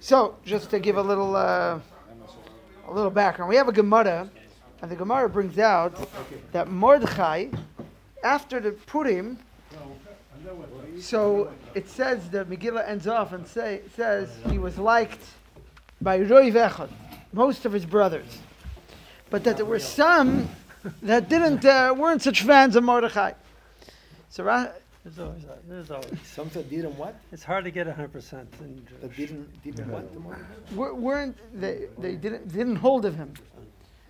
So, just to give a little, uh, a little background, we have a Gemara, and the Gemara brings out that Mordechai, after the Purim, so it says the Megillah ends off and say says he was liked by Roy Echad, most of his brothers, but that there were some that didn't uh, weren't such fans of Mordechai. So There's always, there's always. Some that didn't what? It's hard to get hundred percent in That Jewish. didn't, didn't what? the morning? wer- weren't they, they didn't didn't hold of him.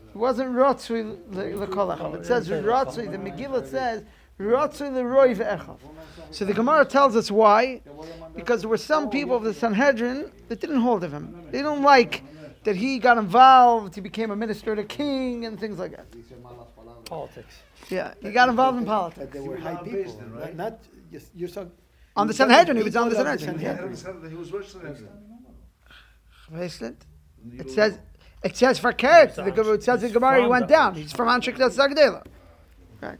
It wasn't Ratzui lekolachov. It says Ratzui. The Megillah says Ratzui leroy ve'echav. So the Gemara tells us why, because there were some people of the Sanhedrin that didn't hold of him. They don't like that he got involved. He became a minister to king and things like that. Politics. Yeah, he got involved in That politics. they were high people, not, not just, you're so. On the you're talking Sanhedrin, he was on the people of Sanhedrin, He was worse than him. Bracelet. It says it says for Keret. The Gemara- It says in Gemara he from went the- down. He's from Anshik Zagdela. Right.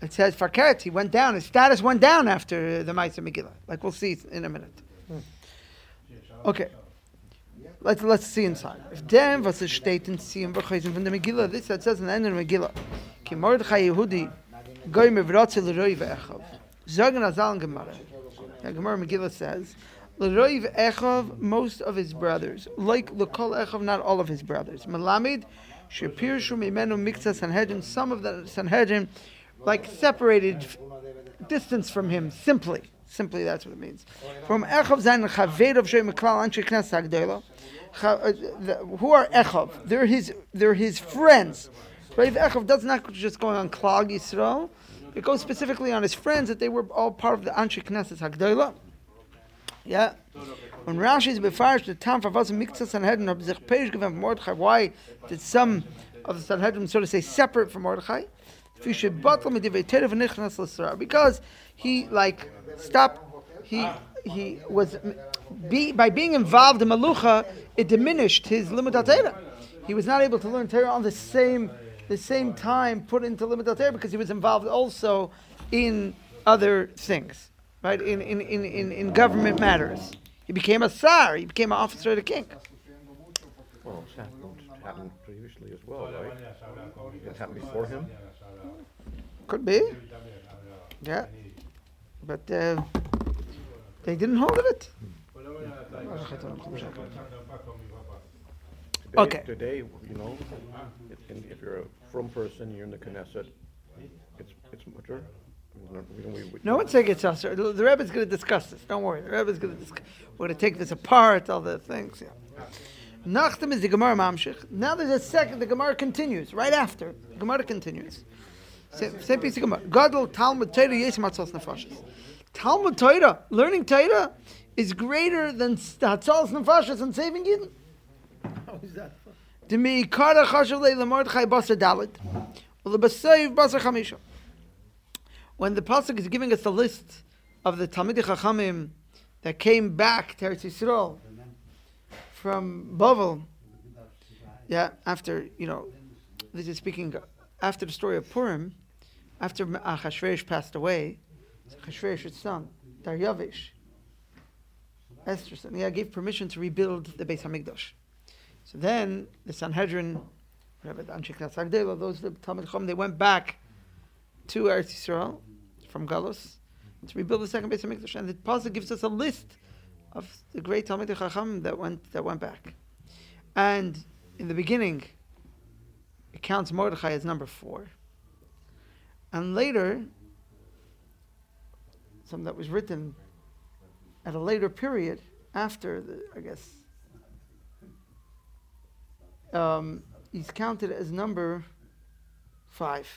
It says for Keret he went down. His status went down after the Ma'aser Megillah. Like we'll see in a minute. Hmm. Okay. Let's let's see inside. If dem was es steht in Siyam v'chayzim from the Megillah, this that says in the end of the Megillah, ki Mordechai Yehudi goy mevratze l'roi ve'echav. Zogen azal in Gemara. The Gemara Megillah says, l'roi ve'echav, most of his brothers, like l'kol echav, not all of his brothers. Melamid, shepirshu mimenu mikza Sanhedrin, some of the Sanhedrin, like separated distance from him, simply. Simply, that's what it means. From Echav Zayin Chaveid of Shem Meklal Anshe Knes Hagdola. Uh, Who are Echav? They're his. They're his friends. Rav Echav does not just go on Klag Yisrael. It goes specifically on his friends that they were all part of the Anshe Knesset Hagdola. Yeah. When Rashi is befarish the town for Mikza Sanhedrin of given from Mordechai, why did some of the Sanhedrin so to say separate from Mordechai? Because he like stopped he he was be, by being involved in Malucha, it diminished his limit Torah. He was not able to learn Torah on the same the same time put into limit Torah because he was involved also in other things, right? In in, in, in, in government matters. He became a sar. He became an officer of the king. Well, happened, previously as well, right? It happened before him? Could be. Yeah. But uh, they didn't hold of it. Today- Okay. Today, you know, if, if you're a from person, you're in the Knesset, it's, it's mutter. We don't- we- we- No one's saying it's us. The Rebbe's going to discuss this. Don't worry. The Rebbe's going to discuss. We're going to take this apart, all the things. Yeah. Nachtem is the Gemara Mamshich. Now there's a second. The Gemara continues right after. The Gemara continues. Same, same piece of Gemara. Gadol Talmud Torah Yes Matzos Nefashis. Talmud Torah, learning Torah, is greater than Hatzos Nefashis and saving Yidden. How is that? Demi Kara Chashav Le Mordechai Basar Dalit, Ulebasev Basar Chamisha. When the pasuk is giving us a list of the Talmidei Chachamim that came back to Eretz Yisrael from Bavel, yeah, after you know, this is speaking after the story of Purim, after Achashverosh passed away, Achashverosh's son Daryavish, Esther's son, yeah, gave permission to rebuild the Beis Hamikdash. So then the Sanhedrin, whatever the Anshe Knas Hagdela, those the Talmud Chacham, they went back to Eretz Yisrael from Galus to rebuild the second Beis Hamikdash, and the pasuk gives us a list of the great Talmud Chacham that went that went back, and in the beginning, it counts Mordechai as number four, and later, some that was written at a later period after the I guess um, he's counted as number five.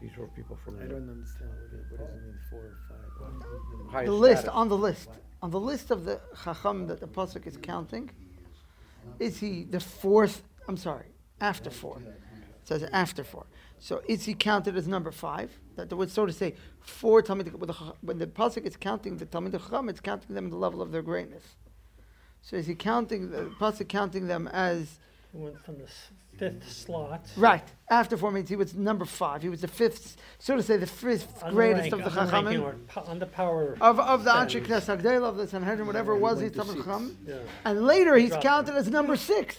These were people from I the don't understand. What, it- what does it mean, four or five? The list status. on the list on the list of the chacham that the pasuk is counting. Is he the fourth? I'm sorry, after four. It says after four. So is he counted as number five? That would so to say four Talmid when the, when the pasuk is counting the Talmid Chacham, it's counting them at the level of their greatness. So is he counting the pasuk counting them as went from the fifth slot. Right. After four means he was number five. He was the fifth, so to say, the fifth greatest of the Chachamim. On the power. Of, of the Anshe standings. Knesset Agdela, of the Sanhedrin, whatever it was, he's went to Chacham. Yeah, And later he's counted as number six.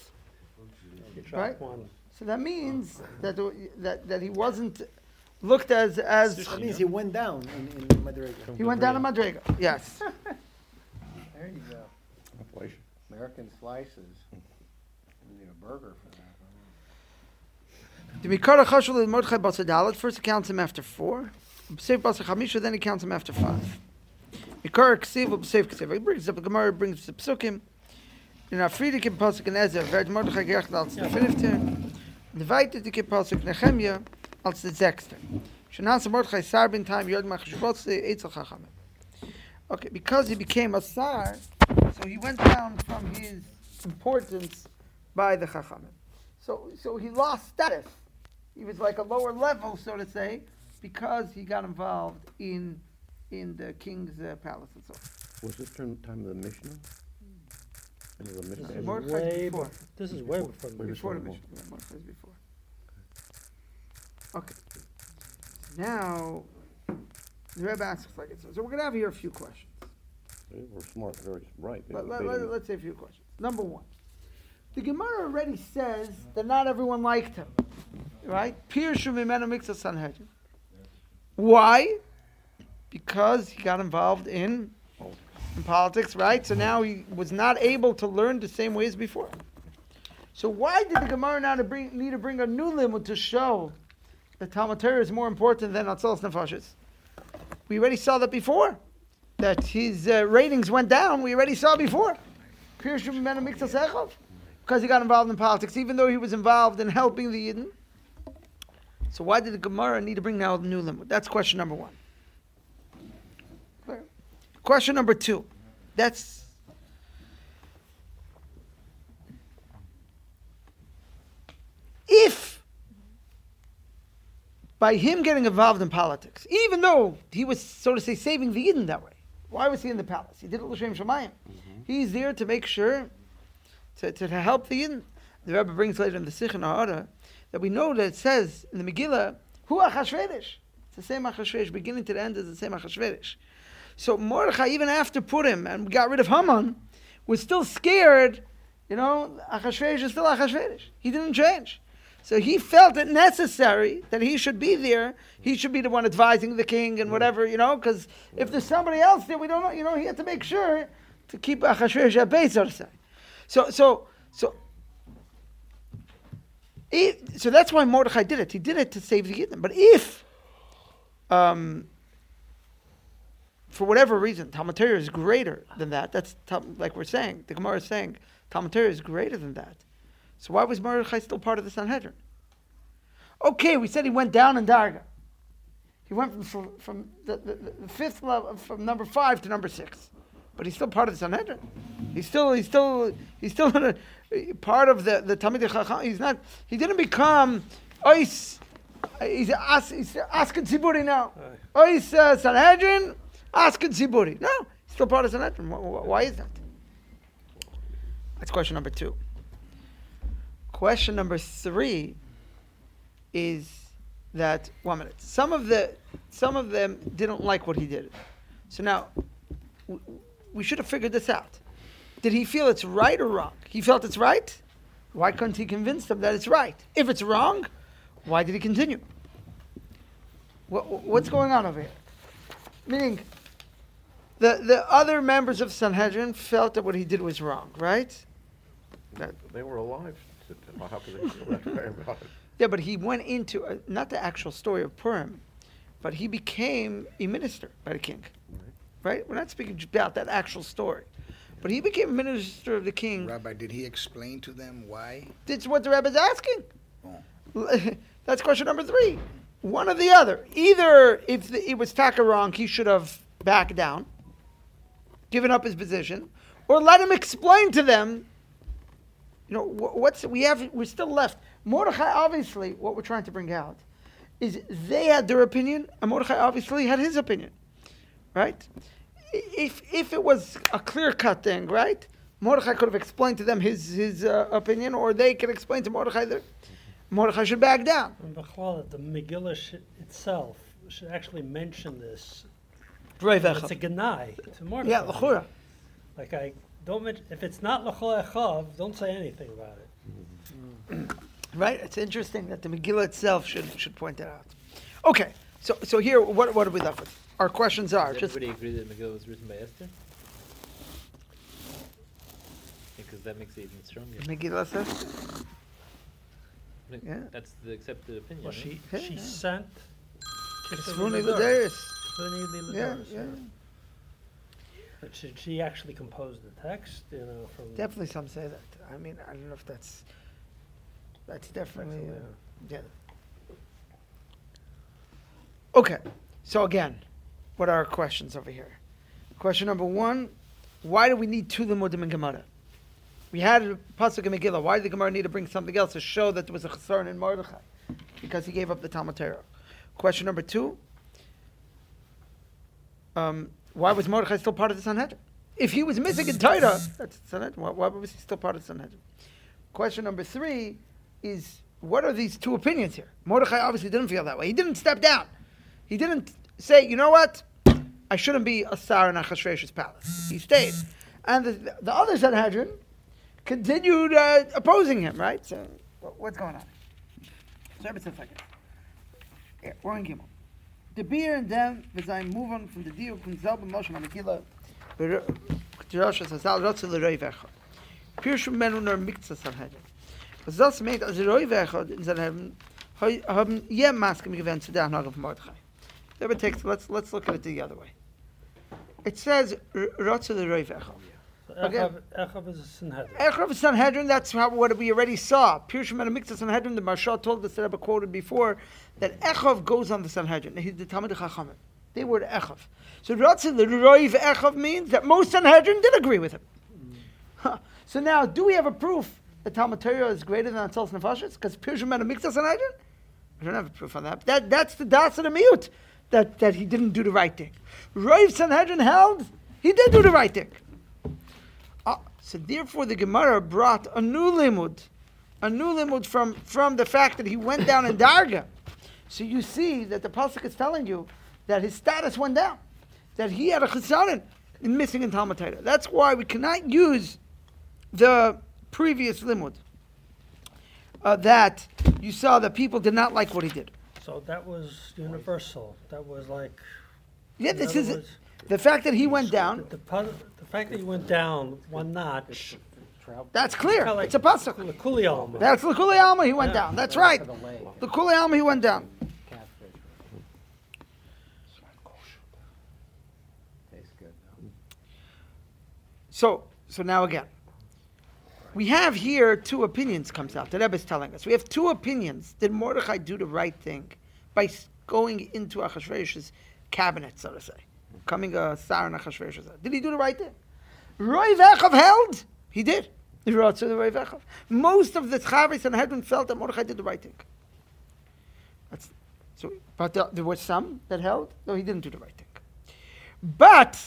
Right. one. So that means that, that, that he wasn't looked as, as, That means he went down in, in Madrega. he went down in Madriga. Yes. There you go. Inflation. American slices. You need a burger for that. The Mikara Chashul is Mordechai b'asadahlet First he counts him after four. B'Seif Basa Chamisha, then he counts him after five. Mikara Ksiv, B'Seif Ksiv. He brings up the Gemara, brings the Psukim. In Afridik in Pasuk in Ezer, werd Mordechai gerecht als de vijfde. In de vijfde in Pasuk Nehemia als de zesde. Shanasa Mordechai Sar bin time Yod Machshvotze Eitzel Chachamim. Okay, because he became a Sar, so he went down from his importance by the Chachamim. So, so he lost status. He was like a lower level, so to say, because he got involved in in the king's uh, palace and so. on. Was this term, time of the Mishnah? End of the This is Mordechai's way, before. bef- this is way before. the Way Before the Before mission. Yeah, Mordechai's before. Okay. Now, the Rebbe asks like it. So, so we're gonna have here a few questions. They were smart, very right. They Let, were let, debating. let, us say a few questions. Number one, the Gemara already says that not everyone liked him, right? Pirshu mimenu miksa Sanhedrin. Why? Because he got involved in, in politics, right? So now he was not able to learn the same way as before. So why did the Gemara now to bring, need to bring a new limud to show that Talmud Torah is more important than Atzalas Nefashis? We already saw that before that his uh, ratings went down. We already saw before. Because he got involved in politics, even though he was involved in helping the Yidden. So why did the Gemara need to bring now the new limit? That's question number one. Question number two. That's if by him getting involved in politics, even though he was, so to say, saving the Yidden that way, why was he in the palace? He did it l'shem shemayim. Mm-hmm. He's there to make sure, to, to, to help the Yidden. The Rebbe brings later in the Sikh and Ha'ara that we know that it says in the Megillah, Hu Achashverosh. It's the same Achashverosh, beginning to the end is the same Achashverosh. So Mordechai, even after Purim and got rid of Haman, was still scared. You know, Achashverosh is still Achashverosh. He didn't change. So he felt it necessary that he should be there. He should be the one advising the king and whatever, you know, because if there's somebody else there, we don't know, you know, he had to make sure to keep Achashverosh at bay. So, so, so, if, so that's why Mordechai did it. He did it to save the Yidden. But if, um, for whatever reason, Talmud Torah is greater than that, that's like we're saying, the Gemara is saying, Talmud Torah is greater than that. So why was Mordechai still part of the Sanhedrin? Okay, we said he went down in Darga. He went from, from, from the, the, the fifth level, from number five to number six. But he's still part of the Sanhedrin. He's still, he's still, he's still in a, part of the, the Talmud Chacham. He's not, he didn't become, Ois, he's, as, he's asking Tziburi now. Ois uh, Sanhedrin, asking Tziburi. No, he's still part of Sanhedrin. Why, why is that? That's question number two. Question number three is that one minute. Some of the some of them didn't like what he did. So now w- we should have figured this out. Did he feel it's right or wrong? He felt it's right. Why couldn't he convince them that it's right? If it's wrong, why did he continue? What, what's going on over here? Meaning, the the other members of Sanhedrin felt that what he did was wrong, right? That, They were alive. to- to- How could they feel that way about? Yeah, but he went into uh not the actual story of Purim, but he became a minister by the king. Right? We're not speaking about that actual story, but he became minister of the king. Rabbi, did he explain to them why? That's what the Rebbe's asking. Oh. That's question number three. One or the other. Either if the, it was Taka wrong, he should have backed down, given up his position, or let him explain to them. You know wh- what's we have. We're still left. Mordechai, obviously, what we're trying to bring out is they had their opinion, and Mordechai obviously had his opinion, right? I- If if it was a clear cut thing, right? Mordechai could have explained to them his his uh, opinion, or they could explain to Mordechai that Mordechai should back down. And Bechlal, the Megillah sh- itself should actually mention this. It's a Ganai to Mordechai. Yeah, l'chura. Like I don't mention, if it's not L'chol Echav, don't say anything about it. Right? It's interesting that the Megillah itself should should point that out. Okay, so so here, what what are we left with? Our questions are Does just everybody agree that Megillah was written by Esther? Because that makes it even stronger. Megillah says. I Yeah. That's the accepted opinion. Well, right? she, Yeah, she yeah. sent. Tzvuni Kitzur l'deris. Tzvuni Yeah, l'deris, yeah. But she, she actually composed the text, you know, from. Definitely, some say that. I mean, I don't know if that's that's definitely uh, yeah. Okay, so again, what are our questions over here? Question number one: Why do we need two limudim in Gemara? We had a pasuk in Megillah. Why did the Gemara need to bring something else to show that there was a chesron in Mordechai? Because he gave up the Talmud Torah. Question number two: um, Why was Mordechai still part of the Sanhedrin? If he was missing in Torah, that's Sanhedrin. Why, why was he still part of the Sanhedrin? Question number three is: What are these two opinions here? Mordechai obviously didn't feel that way. He didn't step down. He didn't say, "You know what? I shouldn't be a star in Achashverosh's palace." He stayed, and the, the other Sanhedrin continued uh, opposing him. Right? So, what's going on? So, like this. Here, we're in Gimel. The beer and them, as I move on from the deal, from Zelba Moshe Namekila, Rosh Hashanah, Rotzel Leroi Vechad. Pirshu Menu Nor Mikza Sanhedrin. Was das meint, als Vechad in Sanhedrin, haben je Maskem gewinnt zu der Anhage von Mordechai. Takes, let's, let's look at it the other way. It says, Vechad. So Okay. Echav, Echav is a Sanhedrin. Echav is Sanhedrin, that's how, what we already saw. Pirush and Mikzah Sanhedrin, the Marshal told us that Rebbe quoted before, that Echav goes on the Sanhedrin. He's the Talmud Chachamim. They were the Echav. So Ratzah, the Roiv Echav means that most Sanhedrin did agree with him. Huh. So now, do we have a proof that Talmud Torah is greater than Atzols Nefashis? Because Pirush and Mikzah Sanhedrin? I don't have a proof on that. that that's the Das of the Miut, that, that he didn't do the right thing. Roiv Sanhedrin held, he did do the right thing. Ah, so therefore, the Gemara brought a new limud, a new limud from from the fact that he went down in darga. So you see that the pasuk is telling you that his status went down, that he had a chesaron in missing in Talmud Torah. That's why we cannot use the previous limud. Uh, that you saw that people did not like what he did. So that was universal. That was like. Yeah, in this other is words, the fact that he went down. the, the fact that he went down one notch. That's clear. kinda like It's a pasuk. the Kuli Alma. That's the Kuli Alma. He went Yeah. down. That's right. The Kuli Alma. He went down. Tastes good. So, so now again, we have here two opinions comes out. The Rebbe is telling us we have two opinions. Did Mordechai do the right thing by going into Achashverosh's cabinet, so to say, coming uh, a star in Achashverosh's? Did he do the right thing? Roy Vechav held. He did. Most of the Chavis and Hedron felt that Mordechai did the right thing. That's, so, but there, there were some that held, no, he didn't do the right thing. But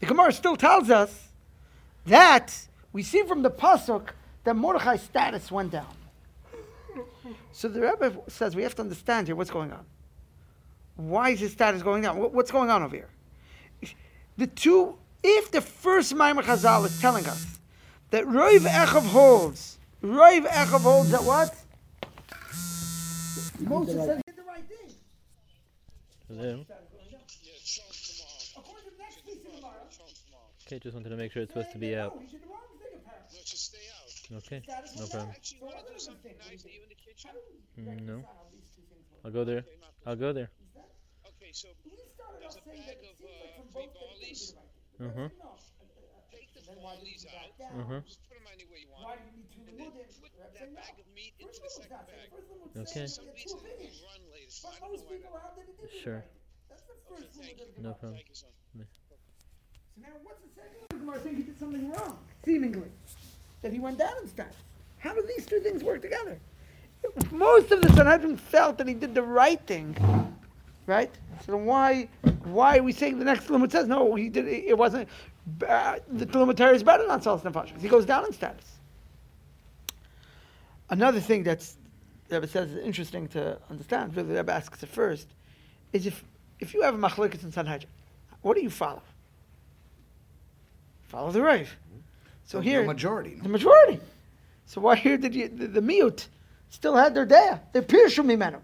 the Gemara still tells us that we see from the pasuk that Mordechai's status went down. So the Rebbe says we have to understand here what's going on. Why is his status going down? What's going on over here? The two, if the first Maimar Chazal is telling us that Roiv Echav holds, Roiv Echav holds that what? Moses said he did the right thing. Hello? According to the next piece of Gemara, Okay, just wanted to make sure it's supposed to be out. no, he did the wrong thing apparently. Let's just stay out. Okay, no problem. down. Want to do something nice do to you you in the kitchen? Mm, No, reconcile these two things? I'll go there. I'll go there. Okay, so There's a bag of, seems uh, from three both that he barleys. did the right thing. Uh-huh. Take the then why did barleys you back out. Uh-huh. Just put them anywhere you want. do you need two And then put that bag of meat into the second bag. Okay. says Some you get two reason opinions. you run late. So I don't know why people that. are that he did do the Sure. right thing. That's the Okay, thank limud of the No problem. Thank you, son. So now what's the second limud? Gemara he did something wrong, seemingly, that he went down in status. How do these two things work together? Most of the Sanhedrin felt that he did the right thing, right? So why, why are we saying the next limit says no? He did. It wasn't. uh, the Talmud Torah is better than Atzalas Nefashis because he goes down in status. Another thing that's the Rebbe says is interesting to understand. Really, Rebbe asks it first is if if you have a machlokes in Sanhedrin, what do you follow? Follow the Rav. So here, The majority, no? the majority. So why here did you the, the miut still had their day? They pirshu mimenu.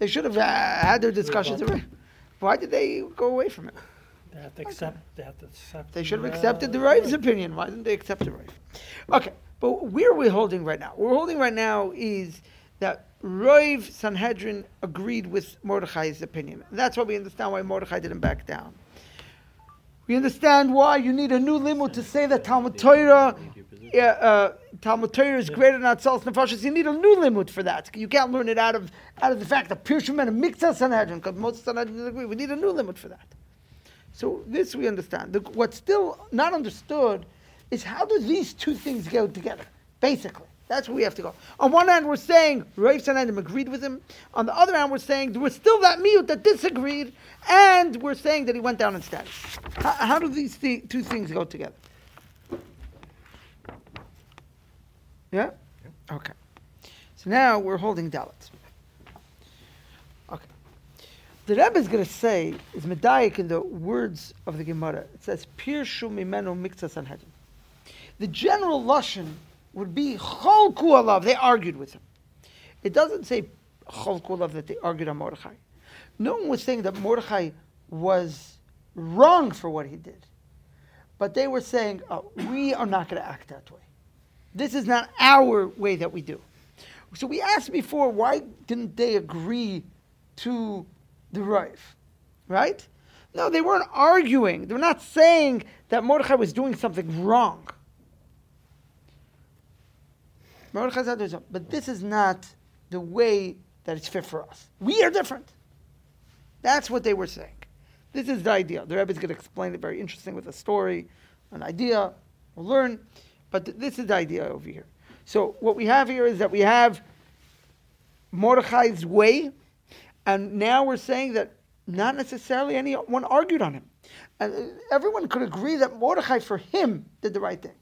They should have uh, had their discussions. already. Why did they go away from it? They have to accept, they have to accept. They should have accepted the Rav's opinion. Why didn't they accept the Rav? Okay, but where are we holding right now? What we're holding right now is that Rav Sanhedrin agreed with Mordechai's opinion. That's why we understand why Mordechai didn't back down. We understand why you need a new limud to say that Talmud Torah, uh, Talmud Torah is greater than Atzalas Nefashis. You need a new limud for that. You can't learn it out of out of the fact that Pirshumen and Mikzah Sanhedrin, because most Sanhedrin agree. We need a new limud for that. So this we understand. The, what's still not understood is how do these two things go together? Basically, that's where we have to go. On one hand, we're saying Rav Sanhedrin agreed with him. On the other hand, we're saying there was still that miut that disagreed, and we're saying that he went down in status. How, how do these thi- two things go together? Yeah. Okay. So now we're holding Dalit. Okay. The Rebbe is going to say, is medayik in the words of the Gemara. It says, Pirshu mimenu mikzah sanhedrin. The general lashon would be cholku alav. They argued with him. It doesn't say cholku alav that they argued on Mordechai. No one was saying that Mordechai was wrong for what he did, but they were saying, oh, we are not going to act that way. This is not our way that we do. So we asked before, why didn't they agree to the Rav? Right? No, they weren't arguing. They're not saying that Mordechai was doing something wrong. Mordechai's not doing something. But this is not the way that it's fit for us. We are different. That's what they were saying. This is the idea. The Rebbe is going to explain it very interesting with a story, an idea. We'll learn. But th- this is the idea over here. So what we have here is that we have Mordechai's way, and now we're saying that not necessarily anyone argued on him. And uh, everyone could agree that Mordechai for him did the right thing.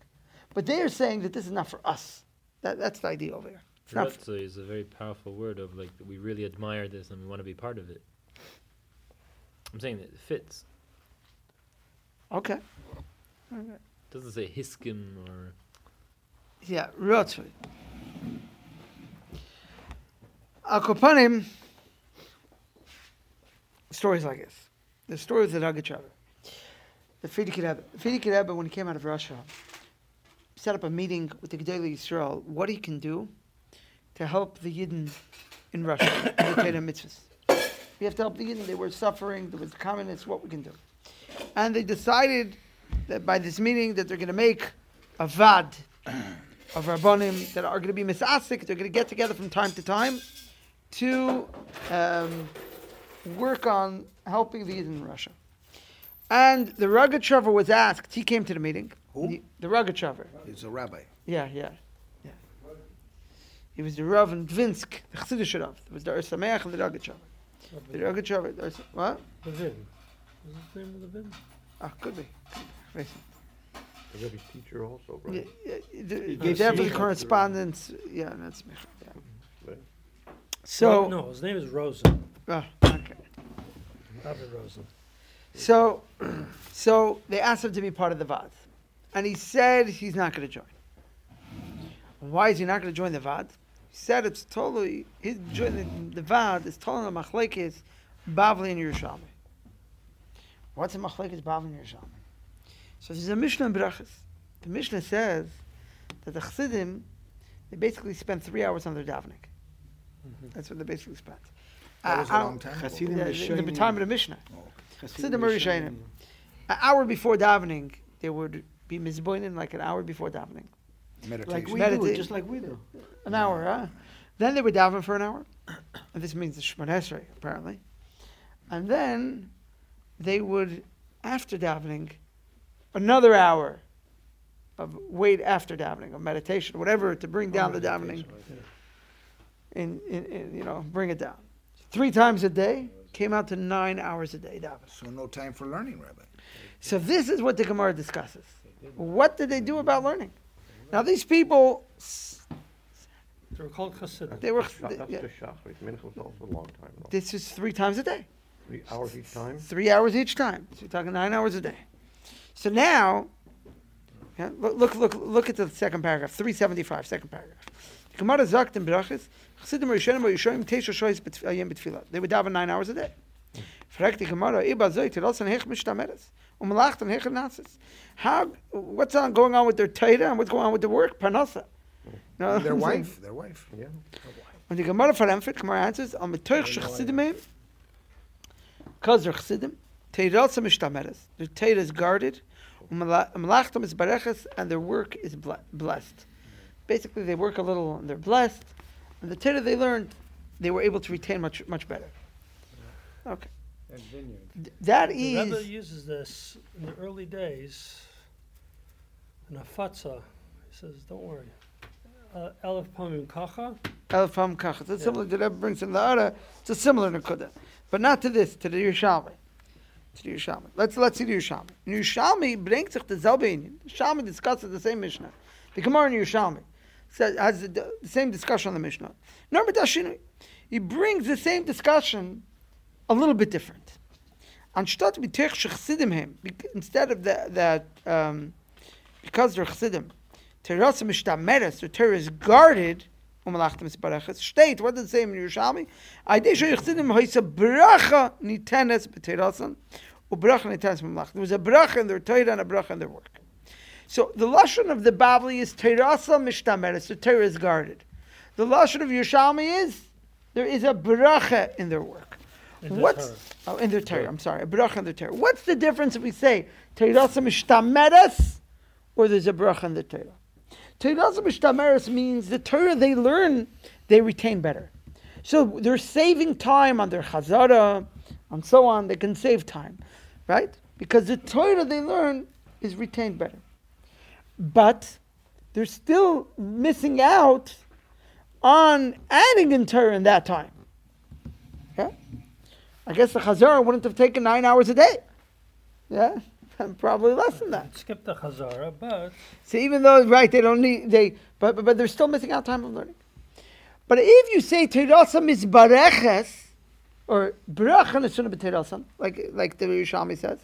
But they are saying that this is not for us. That, that's the idea over here. It's not for, Ratzu is a very powerful word of like we really admire this and we want to be part of it. I'm saying that it fits. okay. It doesn't say hiskim or Yeah, Ratzui. Al Kopanim, stories like this. The story of the Rogachover. The Frierdiker Rebbe. The Frierdiker Rebbe, when he came out of Russia, set up a meeting with the Gedolei Yisrael, what he can do to help the Yidden in Russia, the mitzvahs. We have to help the Yidden. They were suffering. There was communists. What we can do. And they decided that by this meeting that they're going to make a vad of Rabbanim that are going to be misasik. They're going to get together from time to time to um, work on helping the Yidden in Russia. And the Rogachover was asked. He came to the meeting. Who? The, the Rogachover. He's a rabbi. Yeah, yeah, yeah. He was the Rav in Dvinsk, the Chassidish Rav. It was the Ursameach and the Rogachover. The Rogachover. the Urs- What? Levin. What's his name, Levin? Ah, could be. Could be. The Rebbe's teacher also, Yeah, right? yeah, the- gave definitely smicha. correspondence. Yeah, that's smicha, yeah. Right. So, no, his name is Rosen. ah, okay. Robert Rosen. So, so they asked him to be part of the VAD. And he said he's not going to join. Why is he not going to join the VAD? He said it's totally, his joining the VAD is totally a machlekes Bavli and Yerushalmi. What's a machlekes Bavli and Yerushalmi? So there's a Mishnah in Brachas. The Mishnah says that the Chassidim, they basically spend three hours on their davening. That's what they basically spent. That was a Uh, long time ago. Hasidim yeah, Rishonim. the, the time of the Mishnah. Hasidim Chassidim are Rishonim. An hour before davening, they would be mizboinin like an hour before davening. Meditation. Like we Meditate. do, just like we do. An hour, huh? Then they would daven for an hour. And this means the shmonesrei apparently. And then they would, after davening, another hour of wait after davening, of meditation, whatever, to bring down the davening. In, in, in, you know, bring it down. Three times a day, came out to nine hours a day davening. So no time for learning, Rabbi. So this is what the Gemara discusses. What did they do about learning? Now these people, They were called Hasidim. they were. That's yeah, just shachrit. Mincha is also a long time. though. This is three times a day. Three hours each time? Three hours each time. So you're talking nine hours a day. So now, yeah, look, look, look, look at the second paragraph, 375, second paragraph. Gemara sagt in Berachis, Chassidim Rishonim or Yishoim Tesha Shoyes Ayem B'Tfilah. They would daven nine hours a day. Hmm. Fragt die Gemara, Iba Zoy, Tirosan Hech Mishtameres. Um Malacht and Hech How, what's on, going on with their Torah and what's going on with their work? Parnasa. No, Their I'm saying- wife, their wife. Yeah. When the Gemara verempfet, Gemara answers, am metoich shechsidim heim, because they're chesidim, teirelsa mishtameres, their teir is guarded, umalachtam is bareches, and their work is blessed. Basically, they work a little and they're blessed, and the teir they learned, they were able to retain much, much better. Okay. And vineyard. Th- That The Rebbe is, uses this in the early days in a fatzah. He says, don't worry. Uh, Elef Pamim Kacha. Elfam Kach, it's a similar, the Rebbe brings in the Ara, it's a similar Nakuda, but not to this, to the Yerushalmi. To the Yerushalmi. Let's, let's see the Yerushalmi. In Yerushalmi brings sich derselbe Inyan. The Yerushalmi discusses the same Mishnah. The Gemara in Yerushalmi says, has the, the same discussion on the Mishnah. Norma Dashinui. He brings the same discussion a little bit different. Instead of that, that um, because they're chesidim, terasa mishtameres, their Torah is guarded, umalachtem isbareches, state, what does it say in Yerushalmi? Aidei shechsidim hoisa bracha nitenes b'terasan, ubracha nitenes b'malach. There was a bracha in their Torah and a bracha in their work. So the lashon of the Bavli is terasa mishtameres, the Torah is guarded. The lashon of Yerushalmi is there is a bracha in their work. In What's oh in their Torah? I'm sorry, a bracha in their Torah. What's the difference if we say terasa mishtameres or there's a bracha in the Torah? Terasa mishtameres means the Torah they learn, they retain better. So they're saving time on their chazara, and so on. They can save time, right? Because the Torah they learn is retained better. But they're still missing out on adding in Torah in that time. I guess the Chazara wouldn't have taken nine hours a day. Yeah? Probably less than that. Skip the Chazara, but So even though, right, they don't need, they, but, but, but they're still missing out time of learning. But if you say Terasa Mizbareches, or Bracha Nesuna B'Terasa, like, like the Yerushalmi says,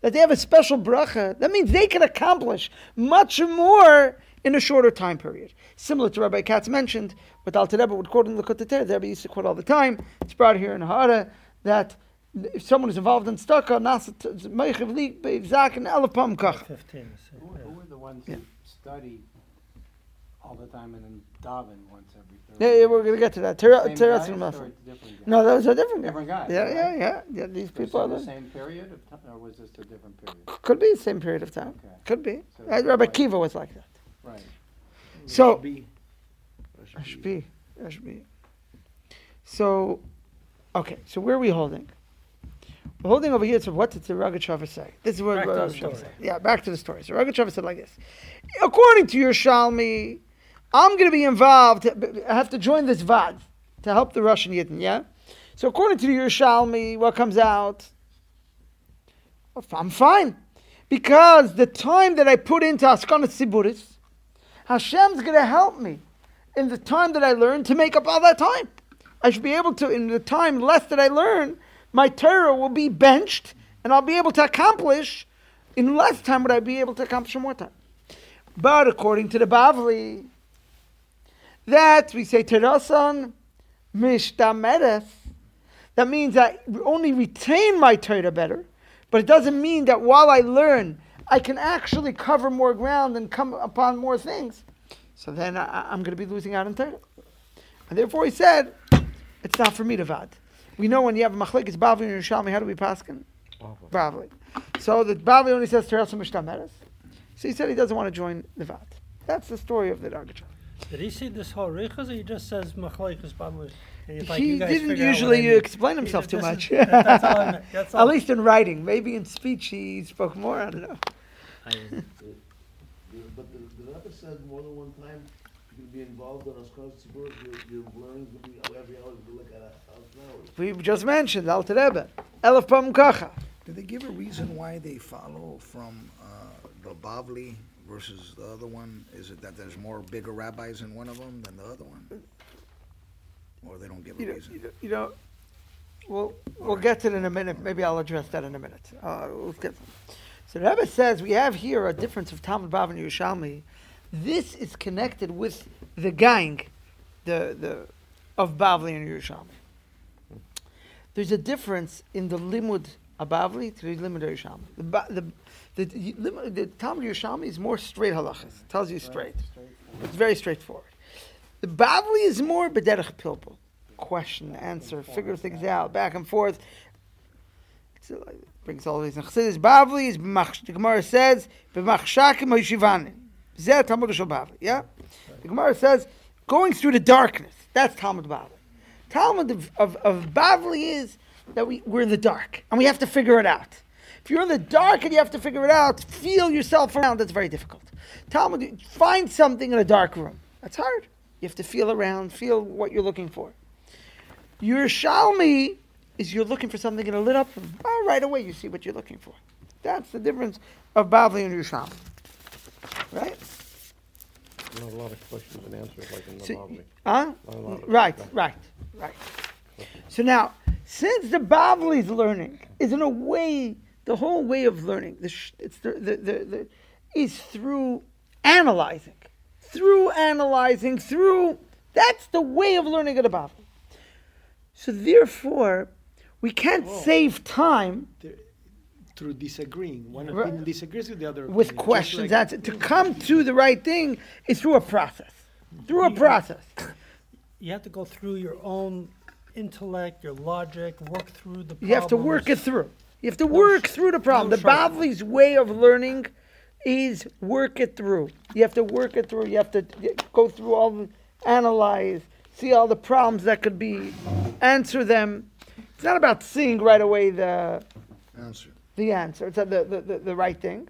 that they have a special bracha, that means they can accomplish much more in a shorter time period. Similar to Rabbi Katz mentioned, what Al Rebbe would quote in the Koteter, the Rebbe used to quote all the time, it's brought here in Hara, that if someone is involved in staka, nasa meichev li beivzak and elapam kach. 15. Who, yeah. who are the ones Yeah. that study all the time and then daven once every Yeah, Thursday? yeah, we're gonna get to that. Tera- Same Teras guys and or different guys? No, those are different guys. Different guys, Yeah, yeah, right? yeah, yeah. These So people are the the, same period of time, or was this a different period? could be the same period of time. Okay. Could be. So Uh, Rabbi like- Kiva was like that. Right. So Rashbi. Ashbi, Ashbi. So, okay. So where are we holding? We're holding over here. So what did the Rogachover say? This is what Back story. said. Yeah, back to the story. So Rogachover said like this: According to Yerushalmi, I'm going to be involved. I have to join this vad to help the Russian Yidden. Yeah. So according to the Yerushalmi, what comes out? I'm fine. Because the time that I put into Askanat Siburis, Hashem's going to help me in the time that I learn to make up all that time. I should be able to, in the time less that I learn, my Torah will be benched and I'll be able to accomplish, in less time would I be able to accomplish in more time. But according to the Bavli, that we say Terasan Mishtameres, that means I only retain my Torah better, but it doesn't mean that while I learn, I can actually cover more ground and come upon more things. So then I, I'm going to be losing out on Torah. And therefore he said, it's not for me to vad. We know when you have a machlek, it's Bavli and Yerushalmi, how do we paskin? Bavli. So the Bavli only says Terasa Mishtameres. So he said he doesn't want to join the vad. That's the story of the Dargacha. Did he see this whole riches, or he just says Machlaikas Bavli? And he's like, he didn't figure I usually mean. explain himself too much. is- that- that's all I meant. That's all. At least in writing. Maybe in speech he spoke more. I don't know. I, But the, the Rebbe said more than one time, gonna be involved in Askar Tzibur, your, your learning, gonna be every hour, you look at a house now. We just mentioned Al Rebbe. Elef Pam Kacha. Did they give a reason why they follow from uh, the Bavli versus the other one? Is it that there's more bigger rabbis in one of them than the other one? Or they don't give a You know, reason? you know- you know, we'll, we'll get to it in a minute. Maybe I'll address that in a minute. Uh, we'll get so the Rebbe says we have here a difference of Talmud Bav and Yerushalmi. This is connected with the gang, the, the, of Bavli and Yerushalmi. There's a difference in the limud of Bavli to the limud of Yerushalmi. The, Ba- the, the, the, the Talmud Yerushalmi is more straight halachas. It Tells you straight. It's very straightforward. The Bavli is more bederech pilpul. Question, answer, figure things out, back and forth. Uh, brings all these Chassidus. Bavli is the Gemara says b'machshakim ha'yishivanim. Zeh Talmud Bavli. Yeah, the Gemara says going through the darkness. That's Talmud Bavli. Talmud of, of, of Bavli is that we, we're in the dark and we have to figure it out. If you're in the dark and you have to figure it out, feel yourself around, that's very difficult. Talmud, find something in a dark room. That's hard. You have to feel around, feel what you're looking for. Your Yerushalmi is you're looking for something in a lit up room. Oh, right away you see what you're looking for. That's the difference of Bavli and Yerushalmi. Right? Not a lot of questions and answers like in the So- Bavli. Huh? Not a lot of- Right, right, right. So now, since the Bavli's learning is in a way, the whole way of learning, the, sh- it's the, the, the, the, is through analyzing. Through analyzing, through, that's the way of learning of the Bavli. So therefore, we can't save time Through disagreeing, one Right. opinion disagrees with the other. with opinion, just questions. like- That's to come to the right thing is through a process. Through a process. You have to go through your own intellect, your logic, work through the You have to work it through. You have to work through the problem. no the shortcut. Bavli's way of learning is work it through. You have to work it through. You have to go through all the, analyze, see all the problems that could be, answer them. It's not about seeing right away the Answer. The answer. It's the, the, the, the right thing.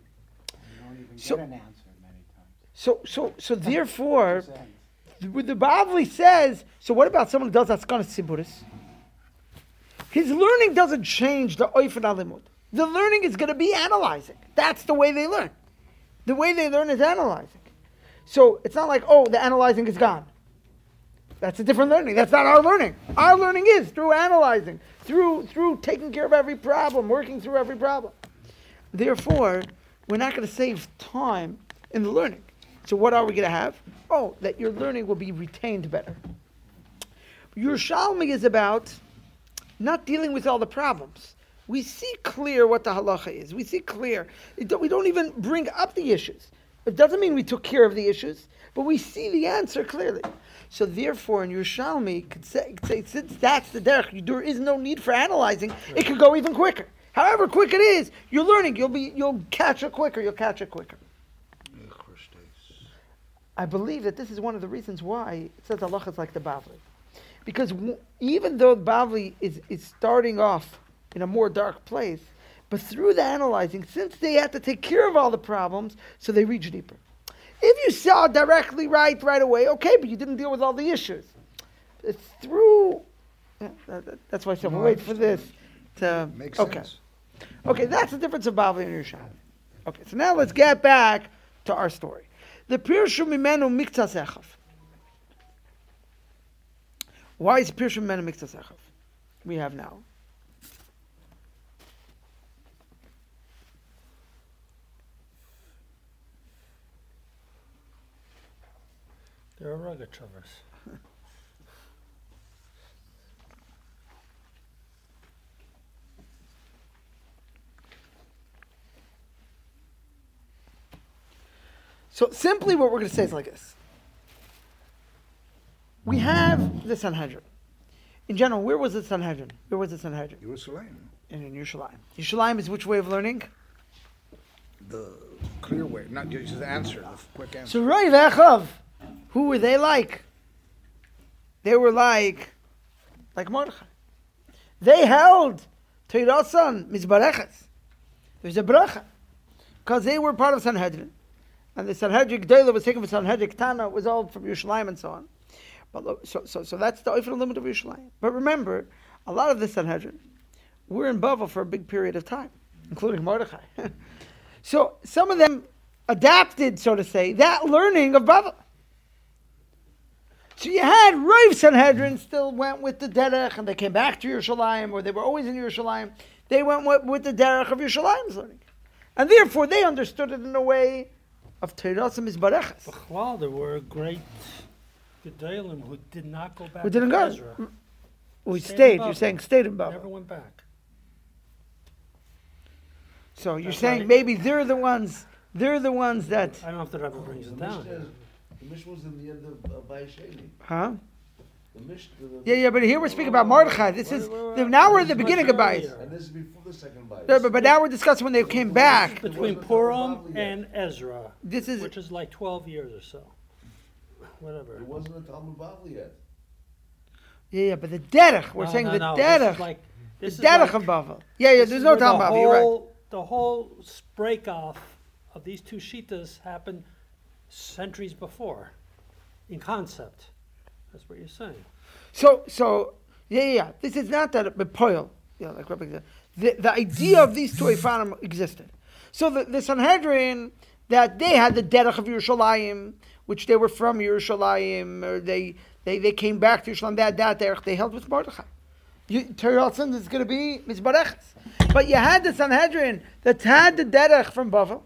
You don't even So- get an answer many times. So so so therefore, the, the Bavli says. So what about someone who does Askana Siburis? His learning doesn't change the Oifen Alimud. The learning is going to be analyzing. That's the way they learn. The way they learn is analyzing. So it's not like, oh, the analyzing is gone. That's a different learning. That's not our learning. Our learning is through analyzing, through through taking care of every problem, working through every problem. Therefore, we're not going to save time in the learning. So what are we going to have? Oh, that your learning will be retained better. Your Yerushalmi is about not dealing with all the problems. We see clear what the halacha is. We see clear. We don't even bring up the issues. It doesn't mean we took care of the issues, but we see the answer clearly. So therefore, in Yerushalmi, since that's the derech, there is no need for analyzing. It could go even quicker. However quick it is, you're learning. You'll be you'll catch it quicker. You'll catch it quicker. I believe that this is one of the reasons why it says halacha is like the Bavli. Because w- even though the Bavli is, is starting off in a more dark place, but through the analyzing, since they have to take care of all the problems, so they reach deeper. If you saw directly right right away, okay, but you didn't deal with all the issues. It's through. Yeah, that- that- that's why I said we'll wait for this to. Makes okay. sense. Okay, that's the difference of Bavli and Yerushalmi. Okay, so now let's get back to our story. The Pirshu Mimenu Miktas Echav. Why is Pirshu Mimenu Miktas Echav? We have now. They're Rogachovers. So simply what we're going to say is like this. We have the Sanhedrin. In general, where was the Sanhedrin? Where was the Sanhedrin? Yerushalayim. In, in Yerushalayim. Yerushalayim is which way of learning? The clear way, not just the answer, the quick answer. So Roy Vechav, who were they like? They were like, like Mordechai. They held Teirasan Mizbareches. There's a bracha. Because they were part of Sanhedrin. and the Sanhedrin Gdela was taken from Sanhedrin Tana was all from Yerushalayim and so on. But so so so that's the Oifel limit of Yerushalayim. But remember, a lot of the Sanhedrin were in Bavel for a big period of time, including Mordechai. so some of them adapted, so to say, that learning of Bavel. So you had Rav Sanhedrin still went with the Derech, and they came back to Yerushalayim, or they were always in Yerushalayim. They went with, with the Derech of Yerushalayim's learning. And therefore, they understood it in a way of Teirasim Mizbareches. Bechlal, there were great Gedalim who did not go back Who didn't to go? Ezra. Mm. We Stayed stayed, you're saying stayed in Never Babel. went back. So you're That's saying maybe they're the ones, they're the ones that, I don't know if the Rebbe brings it down. Mishnah, the Mishnah was in the end of uh, Vayesheni. huh? The Mishnah. Yeah, yeah, but here we're speaking about Mordechai. This is, now we're at the beginning of Bayis. And this is before the second Bayis. No, but, but now we're discussing when they came back. Between wasn't Purim and Ezra, This is, which is like 12 years or so. Whatever. It wasn't a Talmud Bavli yet. yeah, yeah, but the Derech, we're No, saying no, the no, this is Derech, like- the this is Derech like- of Bavel. Yeah, yeah, this there's is no where the Talmud Bavel, you're right. whole- The whole break off of these two shitas happened centuries before, in concept. That's what you're saying. So, so, yeah, yeah, yeah. This is not that Bepoil, yeah, like Rabbi said. The, the idea of these two Efanim existed. So the, the Sanhedrin, that they had the Derech of Yerushalayim, which they were from Yerushalayim, or they, they, they came back to Yerushalayim, that, that Derech, they held with Mordechai. You, Terilson is going to be Mizbareches. But you had the Sanhedrin that had the Derech from Bavel,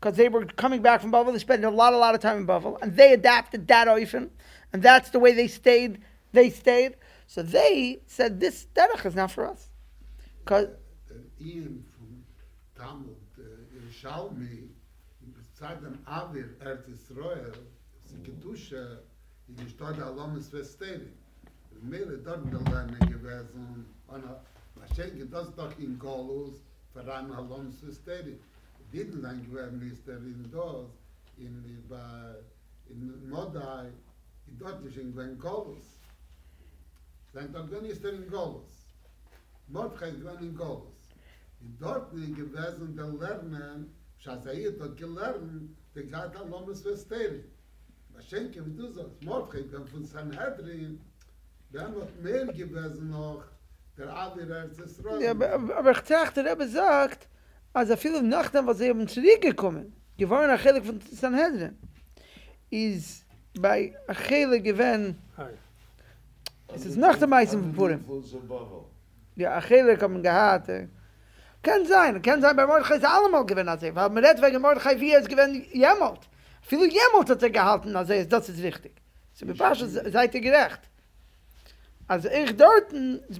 because they were coming back from Bavel, they spent a lot, a lot of time in Bavel, and they adapted that Oifen, and that's the way they stayed, they stayed. So they said, this Derech is not for us. Because, Ian from Talmud, uh, Yerushalmi, seit dem Avir, Eretz Yisrael, sie Kedusha, in die Stadt Alamis Vesteri. Mele dort der Lerne gewesen, und a schenke das doch in Golus, für ein Alamis Vesteri. did lang geworden ist der in dos in die ba in modai i dort nicht in gwen kolos dann dort gwen ist der in kolos mod kein gwen in kolos in dort nie gewesen der lernen shazayit dort gelernt der gat a lomes vestel was schenke mit du so. Mod kein gwen von sanhedrin dann wird mehr gewesen noch der Adir Erzisrol. Ja, aber ich zeig dir, er besagt, Also viele Nachten, was sie haben zurückgekommen, gewonnen ein Heilig von Sanhedrin. Ist bei ein Heilig gewonnen, es ist nach dem Eisen von Purim. Ja, ein Heilig haben gehad. Kann sein, kann sein, bei Mordechai ist allemal gewonnen, also weil man redt wegen Mordechai, wie er es gewonnen jemalt. Viele jemalt hat er gehalten, also das ist wichtig. Sie haben seid ihr gerecht. Also ich dort,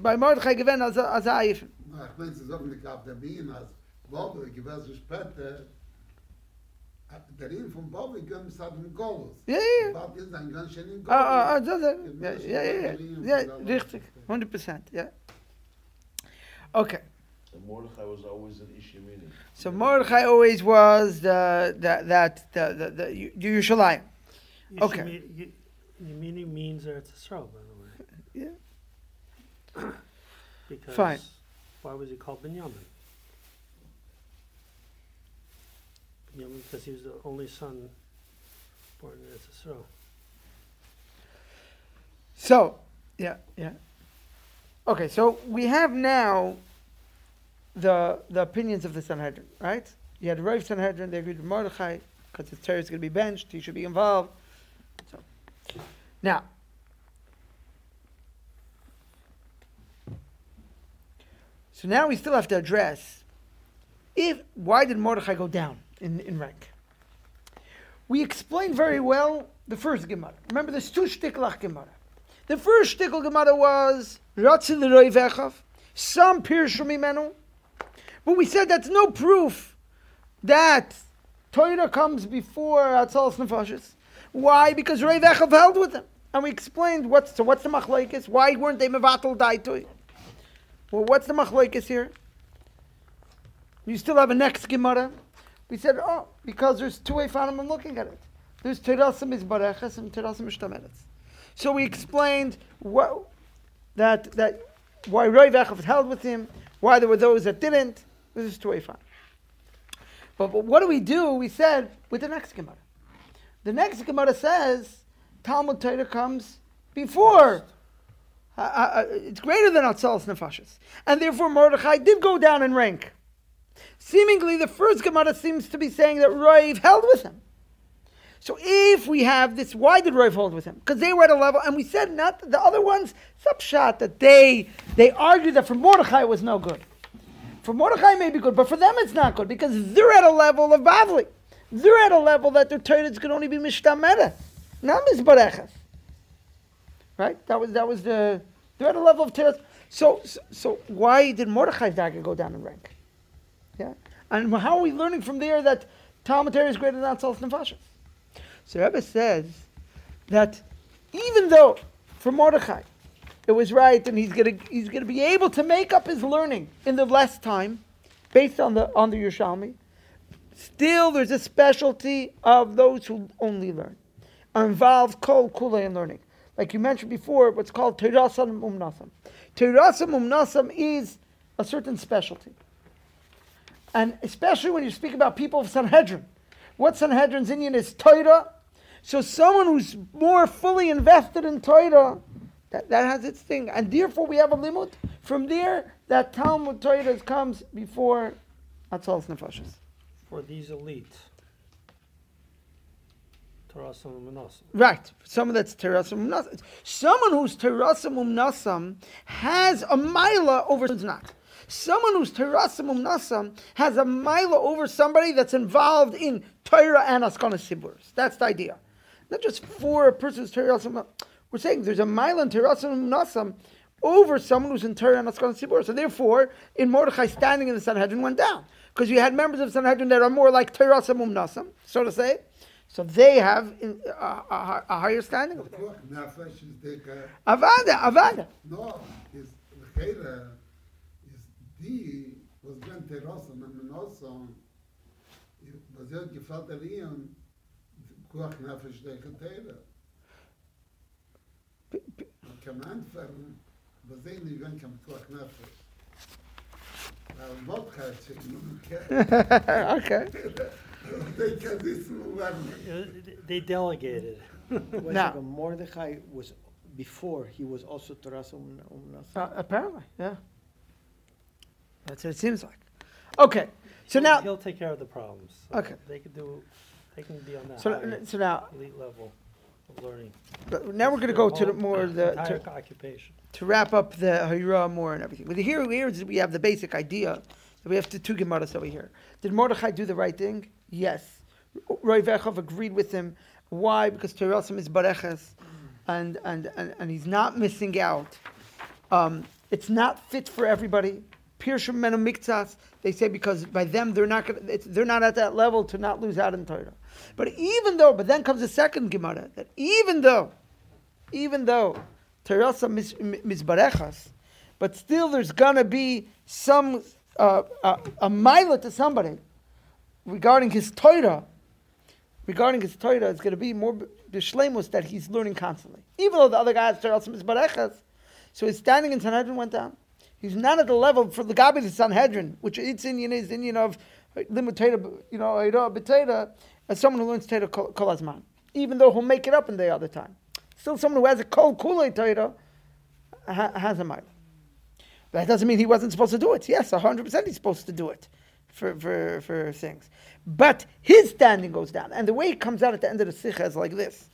bei Mordechai gewonnen, also ein Eifel. Ach, wenn sie so mit der Bienen hat, auf der Wien, als Bobbe, gewesen später, der Inn von Bobbe, gönnt es hat in Golus. Ja, ja, ja. Bobbe ist ein ganz schön in Golus. Ah, ah, ah, das, ist- ja, ja, ja, ja, ja, richtig, 100%, ja. Okay. And Mordechai was always an Ish Yemini. So Mordechai always was the, the that, the, the, the, the Yerushalayim. Okay. Yishimi- Yi- Yemini means Eretz Yisrael, by the way. Yeah. Because Fine. why was he called Binyamin? Because he was the only son born in Eretz Yisrael. So, yeah, yeah. Okay, so we have now the the opinions of the Sanhedrin, right? You had Rav Sanhedrin, they agreed with Mordechai, because his Torah is going to be benched, he should be involved. So, now, so now we still have to address if why did Mordechai go down in, in rank? We explained very well the first Gemara. Remember, there's two shtiklach Gemara. The first shtikl Gemara was Ratzil Roy Vechav, some Pirshu Mimenu. But we said that's no proof that Torah comes before Atzalas Nefashis. Why? Because Roy Vechav held with them. And we explained what's so what's the machlokes? Why weren't they mevatel daitoi? Well, what's the machlokes here? You still have a next Gemara. We said, oh, because there's two way I'm looking at it. There's Terasim Izbareches and Terasim is Ishtameretz. So we explained what, that, that why Roy Vechav held with him, why there were those that didn't. This is two way But, but what do we do? We said with the next Gemara. The next Gemara says Talmud Torah comes before. Uh, uh, it's greater than Atzalas Nefashis. And therefore Mordechai did go down in rank. Seemingly, the first Gemara seems to be saying that Rav held with him. So if we have this, why did Rav hold with him? Because they were at a level, and we said not the other ones. It's upshot that they they argued that for Mordechai it was no good. For Mordechai may be good, but for them it's not good because they're at a level of Bavli. They're at a level that their Torah can only be mishtamera, not mizbarechas. Right? That was that was the they're at a level of Torah. So, so so why did Mordechai's dagger go down in rank? And how are we learning from there that Talmud is greater than Atzalas Nefashis? So Rebbe says that even though for Mordechai it was right and he's gonna he's gonna be able to make up his learning in the less time based on the on the Yerushalmi, still there's a specialty of those who only learn, are involved kol in learning. Like you mentioned before, what's called Terasam Umnasam. Terasam Umnasam is a certain specialty. And especially when you speak about people of Sanhedrin. What Sanhedrin's Indian is Torah. So someone who's more fully invested in Torah, that, that has its thing. And therefore we have a limit. From there, that Talmud Torah comes before Atzalas Nefashis. For these elite. Tarasam and Manasseh. Right. Someone that's terasam umnasam. Someone who's terasam umnasam has a mila over who's not. Someone who's terasam umnasam has a mila over somebody that's involved in Torah and Askana Siburs. That's the idea. Not just for a person who's terasam. We're saying there's a mila in terasam umnasam over someone who's in Torah and Askana Sibur. So therefore, in Mordechai standing in the Sanhedrin went down. Because you had members of Sanhedrin that are more like terasam umnasam, so to say. So they have in, a, a, a higher standing over there. Pikuach nefesh is dicker. Avada, avada. No, is die, was wenn der Rosse, man mein Rosse, was ihr gefällt der Ehen, kuach nefisch der Katera. Man kann anfangen, was sie nicht, wenn kann kuach nefisch. Weil ein Wort hat sich nun, okay? Okay. They can't listen to them. They delegated. Now, Mordechai was, before, he was also Terasa Umnasa. Um, uh, apparently, yeah. That's what it seems like. Okay, so now, He'll take care of the problems. So Okay. They could do, they can be on that so, higher so now, elite level of learning. now we're going to go to the more the Entire to, occupation. to wrap up the Hira more and everything. But here, here is we have the basic idea that we have to two Gemaras over here. Did Mordechai do the right thing? Yes. Roy Vechov agreed with him. Why? Because Terasim is Bareches, and, and, and, and he's not missing out. Um, it's not fit for everybody. Pirshim Menu Miktsas, they say because by them they're not gonna, they're not at that level to not lose out in Torah. But even though, but then comes the second Gemara that even though, even though Terasa mis, misbarechas, but still there's gonna be some uh, a, a mila to somebody regarding his Torah. Regarding his Torah, it's going to be more b'shleimus that he's learning constantly. Even though the other guy has Terasa misbarechas, so his standing in Sanhedrin went down. He's not at the level for the Gabi the Sanhedrin, which its Indian is Indian of uh, limud Torah, you know, b'Torah, as uh, someone who learns Torah kol kol hazman. Even though he'll make it up in the other time, still someone who has a kol kulei Torah has a mile. That doesn't mean he wasn't supposed to do it. Yes, hundred percent he's supposed to do it for, for, for things. But his standing goes down. And the way it comes out at the end of the sikha is like this.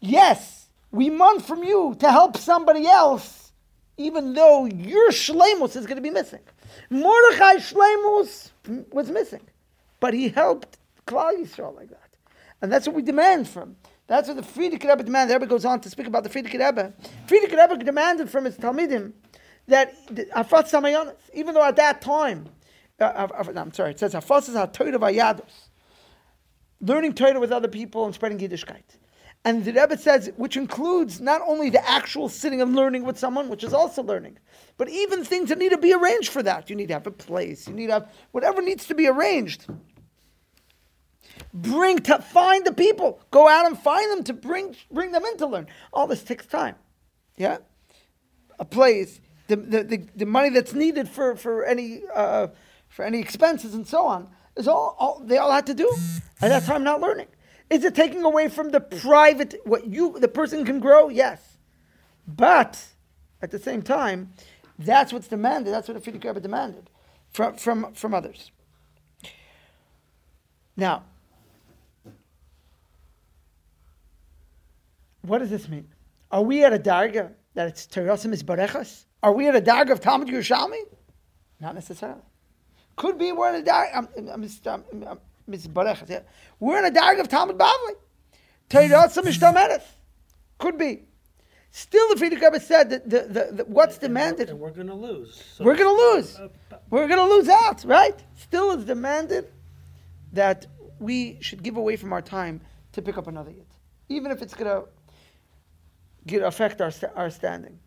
Yes, we want from you to help somebody else, even though your shlemus is going to be missing. Mordechai shlemus was missing, but he helped Klal Yisrael like that. And that's what we demand from. That's what the Frierdiker Rebbe demanded. The Rebbe goes on to speak about the Frierdiker Rebbe. Frierdiker Rebbe demanded from his Talmidim that Afat Samayonis, even though at that time, uh, no, I'm sorry, it says Afat is HaTorah Vayados, learning Torah with other people and spreading Yiddishkeit. And the Rebbe says, which includes not only the actual sitting and learning with someone, which is also learning, but even things that need to be arranged for that. You need to have a place. You need to have whatever needs to be arranged. Bring to find the people. Go out and find them to bring bring them in to learn. All this takes time. Yeah, a place, the the, the, the money that's needed for for any uh, for any expenses and so on is all, all they all had to do at I'm not learning. Is it taking away from the private, what you, the person can grow? Yes. But at the same time, that's what's demanded. That's what the Frierdiker Rebbe demanded from, from, from others. Now, what does this mean? Are we at a darga that it's Terasim is Barechas? Are we at a darga of Talmud Yerushalmi? Not necessarily. Could be we're in a darga. I'm, I'm, I'm, I'm, I'm Miss Barechas, yeah. We're in a darga of Talmud Bavli. Could be. Still, the Frierdiker Rebbe said that the, the, the, what's And we're- demanded. And we're gonna lose. So- We're going to lose. Uh, uh, We're going to lose out, right? Still, is demanded that we should give away from our time to pick up another yid, even if it's going to affect our, our standing.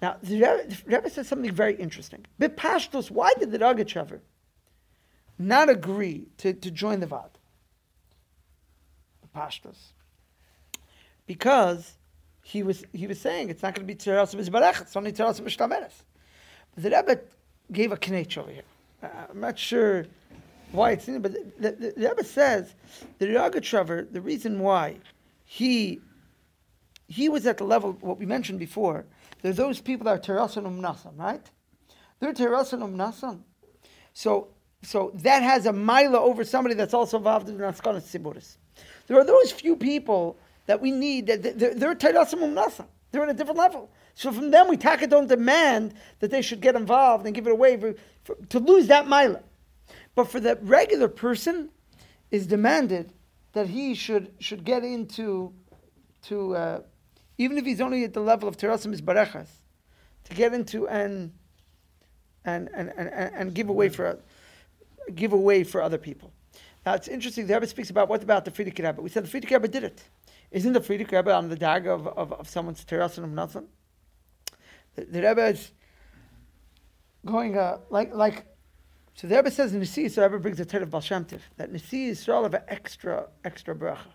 Now, the Rebbe, the Rebbe says something very interesting. Bipashtos, why did the Rogachover not agree to, to join the Vad? Bipashtos. Because he was, he was saying it's not going to be Terasim Izbarech, it's only Terasim Ishtamenes. But the Rebbe gave a knetch over here. Uh, I'm not sure why it's in but the, the, the Rebbe says the Rogachover, the reason why he he was at the level what we mentioned before. There are those people that are terasan umnasam, right? They're terasan umnasam. So so that has a mila over somebody that's also involved in naskanas siburis. There are those few people that we need that they're, they're umnasam. They're on a different level. So from them we taka don't demand that they should get involved and give it away for, for, to lose that mila. But for the regular person, is demanded that he should should get into to uh, even if he's only at the level of terasim barechas, to get into and and and, and, and give away for give away for other people. Now it's interesting. The Rebbe speaks about what about the Frierdiker Rebbe? We said the Frierdiker Rebbe did it. Isn't the Frierdiker Rebbe on the dag of, of, of someone's terasim and nothing? The, the Rebbe is going uh, like like. So the Rebbe says Nisi, so the Rebbe brings a Torah of Baal that Nisi Yisrael have an extra extra bracha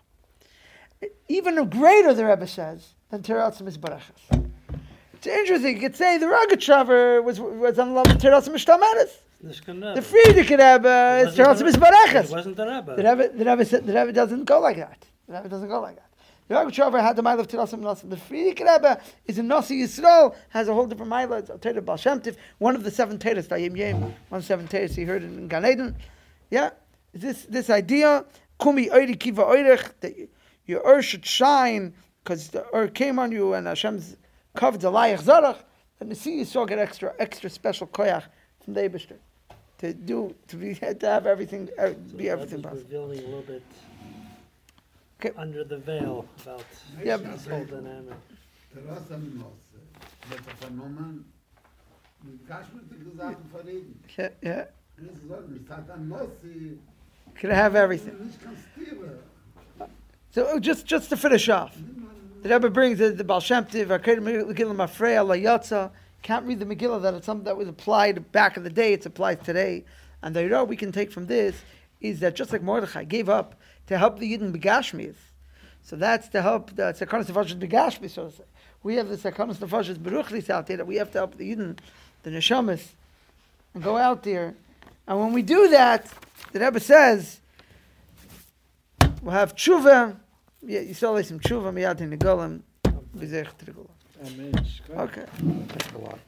even greater, the Rebbe says, than Terasim is Barachas. It's interesting. You could say the Rogachover was was on the level of. Nishkan The Rebbe. Frierdiker Rebbe It is wasn't Terasim is Rebbe. It wasn't the Rebbe. The Rebbe, the Rebbe, the Rebbe doesn't go like that. The Rebbe doesn't go like that. The Rogachover had the mile of Terasim Nasim. The Frierdiker Rebbe is a Nasi Yisrael, has a whole different mile. It's a Torah of Baal Shem Tov, one of the seven Torahs, Dayim Yem, one of the seven Torahs he heard in Gan Eden. Yeah, this this idea, Kumi Oiri Kiva Oirich, that your Ur should shine because the Ur came on you and Hashem's covered the Layach Zarach, and the sea Yisrael get extra extra special koyach from the Eibishter to do to be to have everything uh, So be the everything Rebbe's possible. revealing a little bit Okay. under the veil about Yeah, this whole dynamic. Terrassen Nosse. Das ist ein Phänomen. Mit Gashmitige Sachen verreden. Yeah, yeah. Das soll nicht. Hat ein Nossi. Can I have everything? Nicht kann stieren. So uh, just just to finish off, the Rebbe brings the, the Baal Shem Tov, Aked Megillah Mafreya La Yatza. Can't read the Megillah that it's something that was applied back in the day. It's applied today, and the Yirah we can take from this is that just like Mordechai gave up to help the Yidden begashmis, so that's to help the Sakanas Nefashis begashmis. So to say. we have the Sakanas Nefashis beruchlis out there that we have to help the Yidden, the Neshamas, and go out there. And when we do that, the Rebbe says we'll have tshuva. You saw some tshuva miyad in the golem. Bezech. Amen. Okay. Thanks a lot.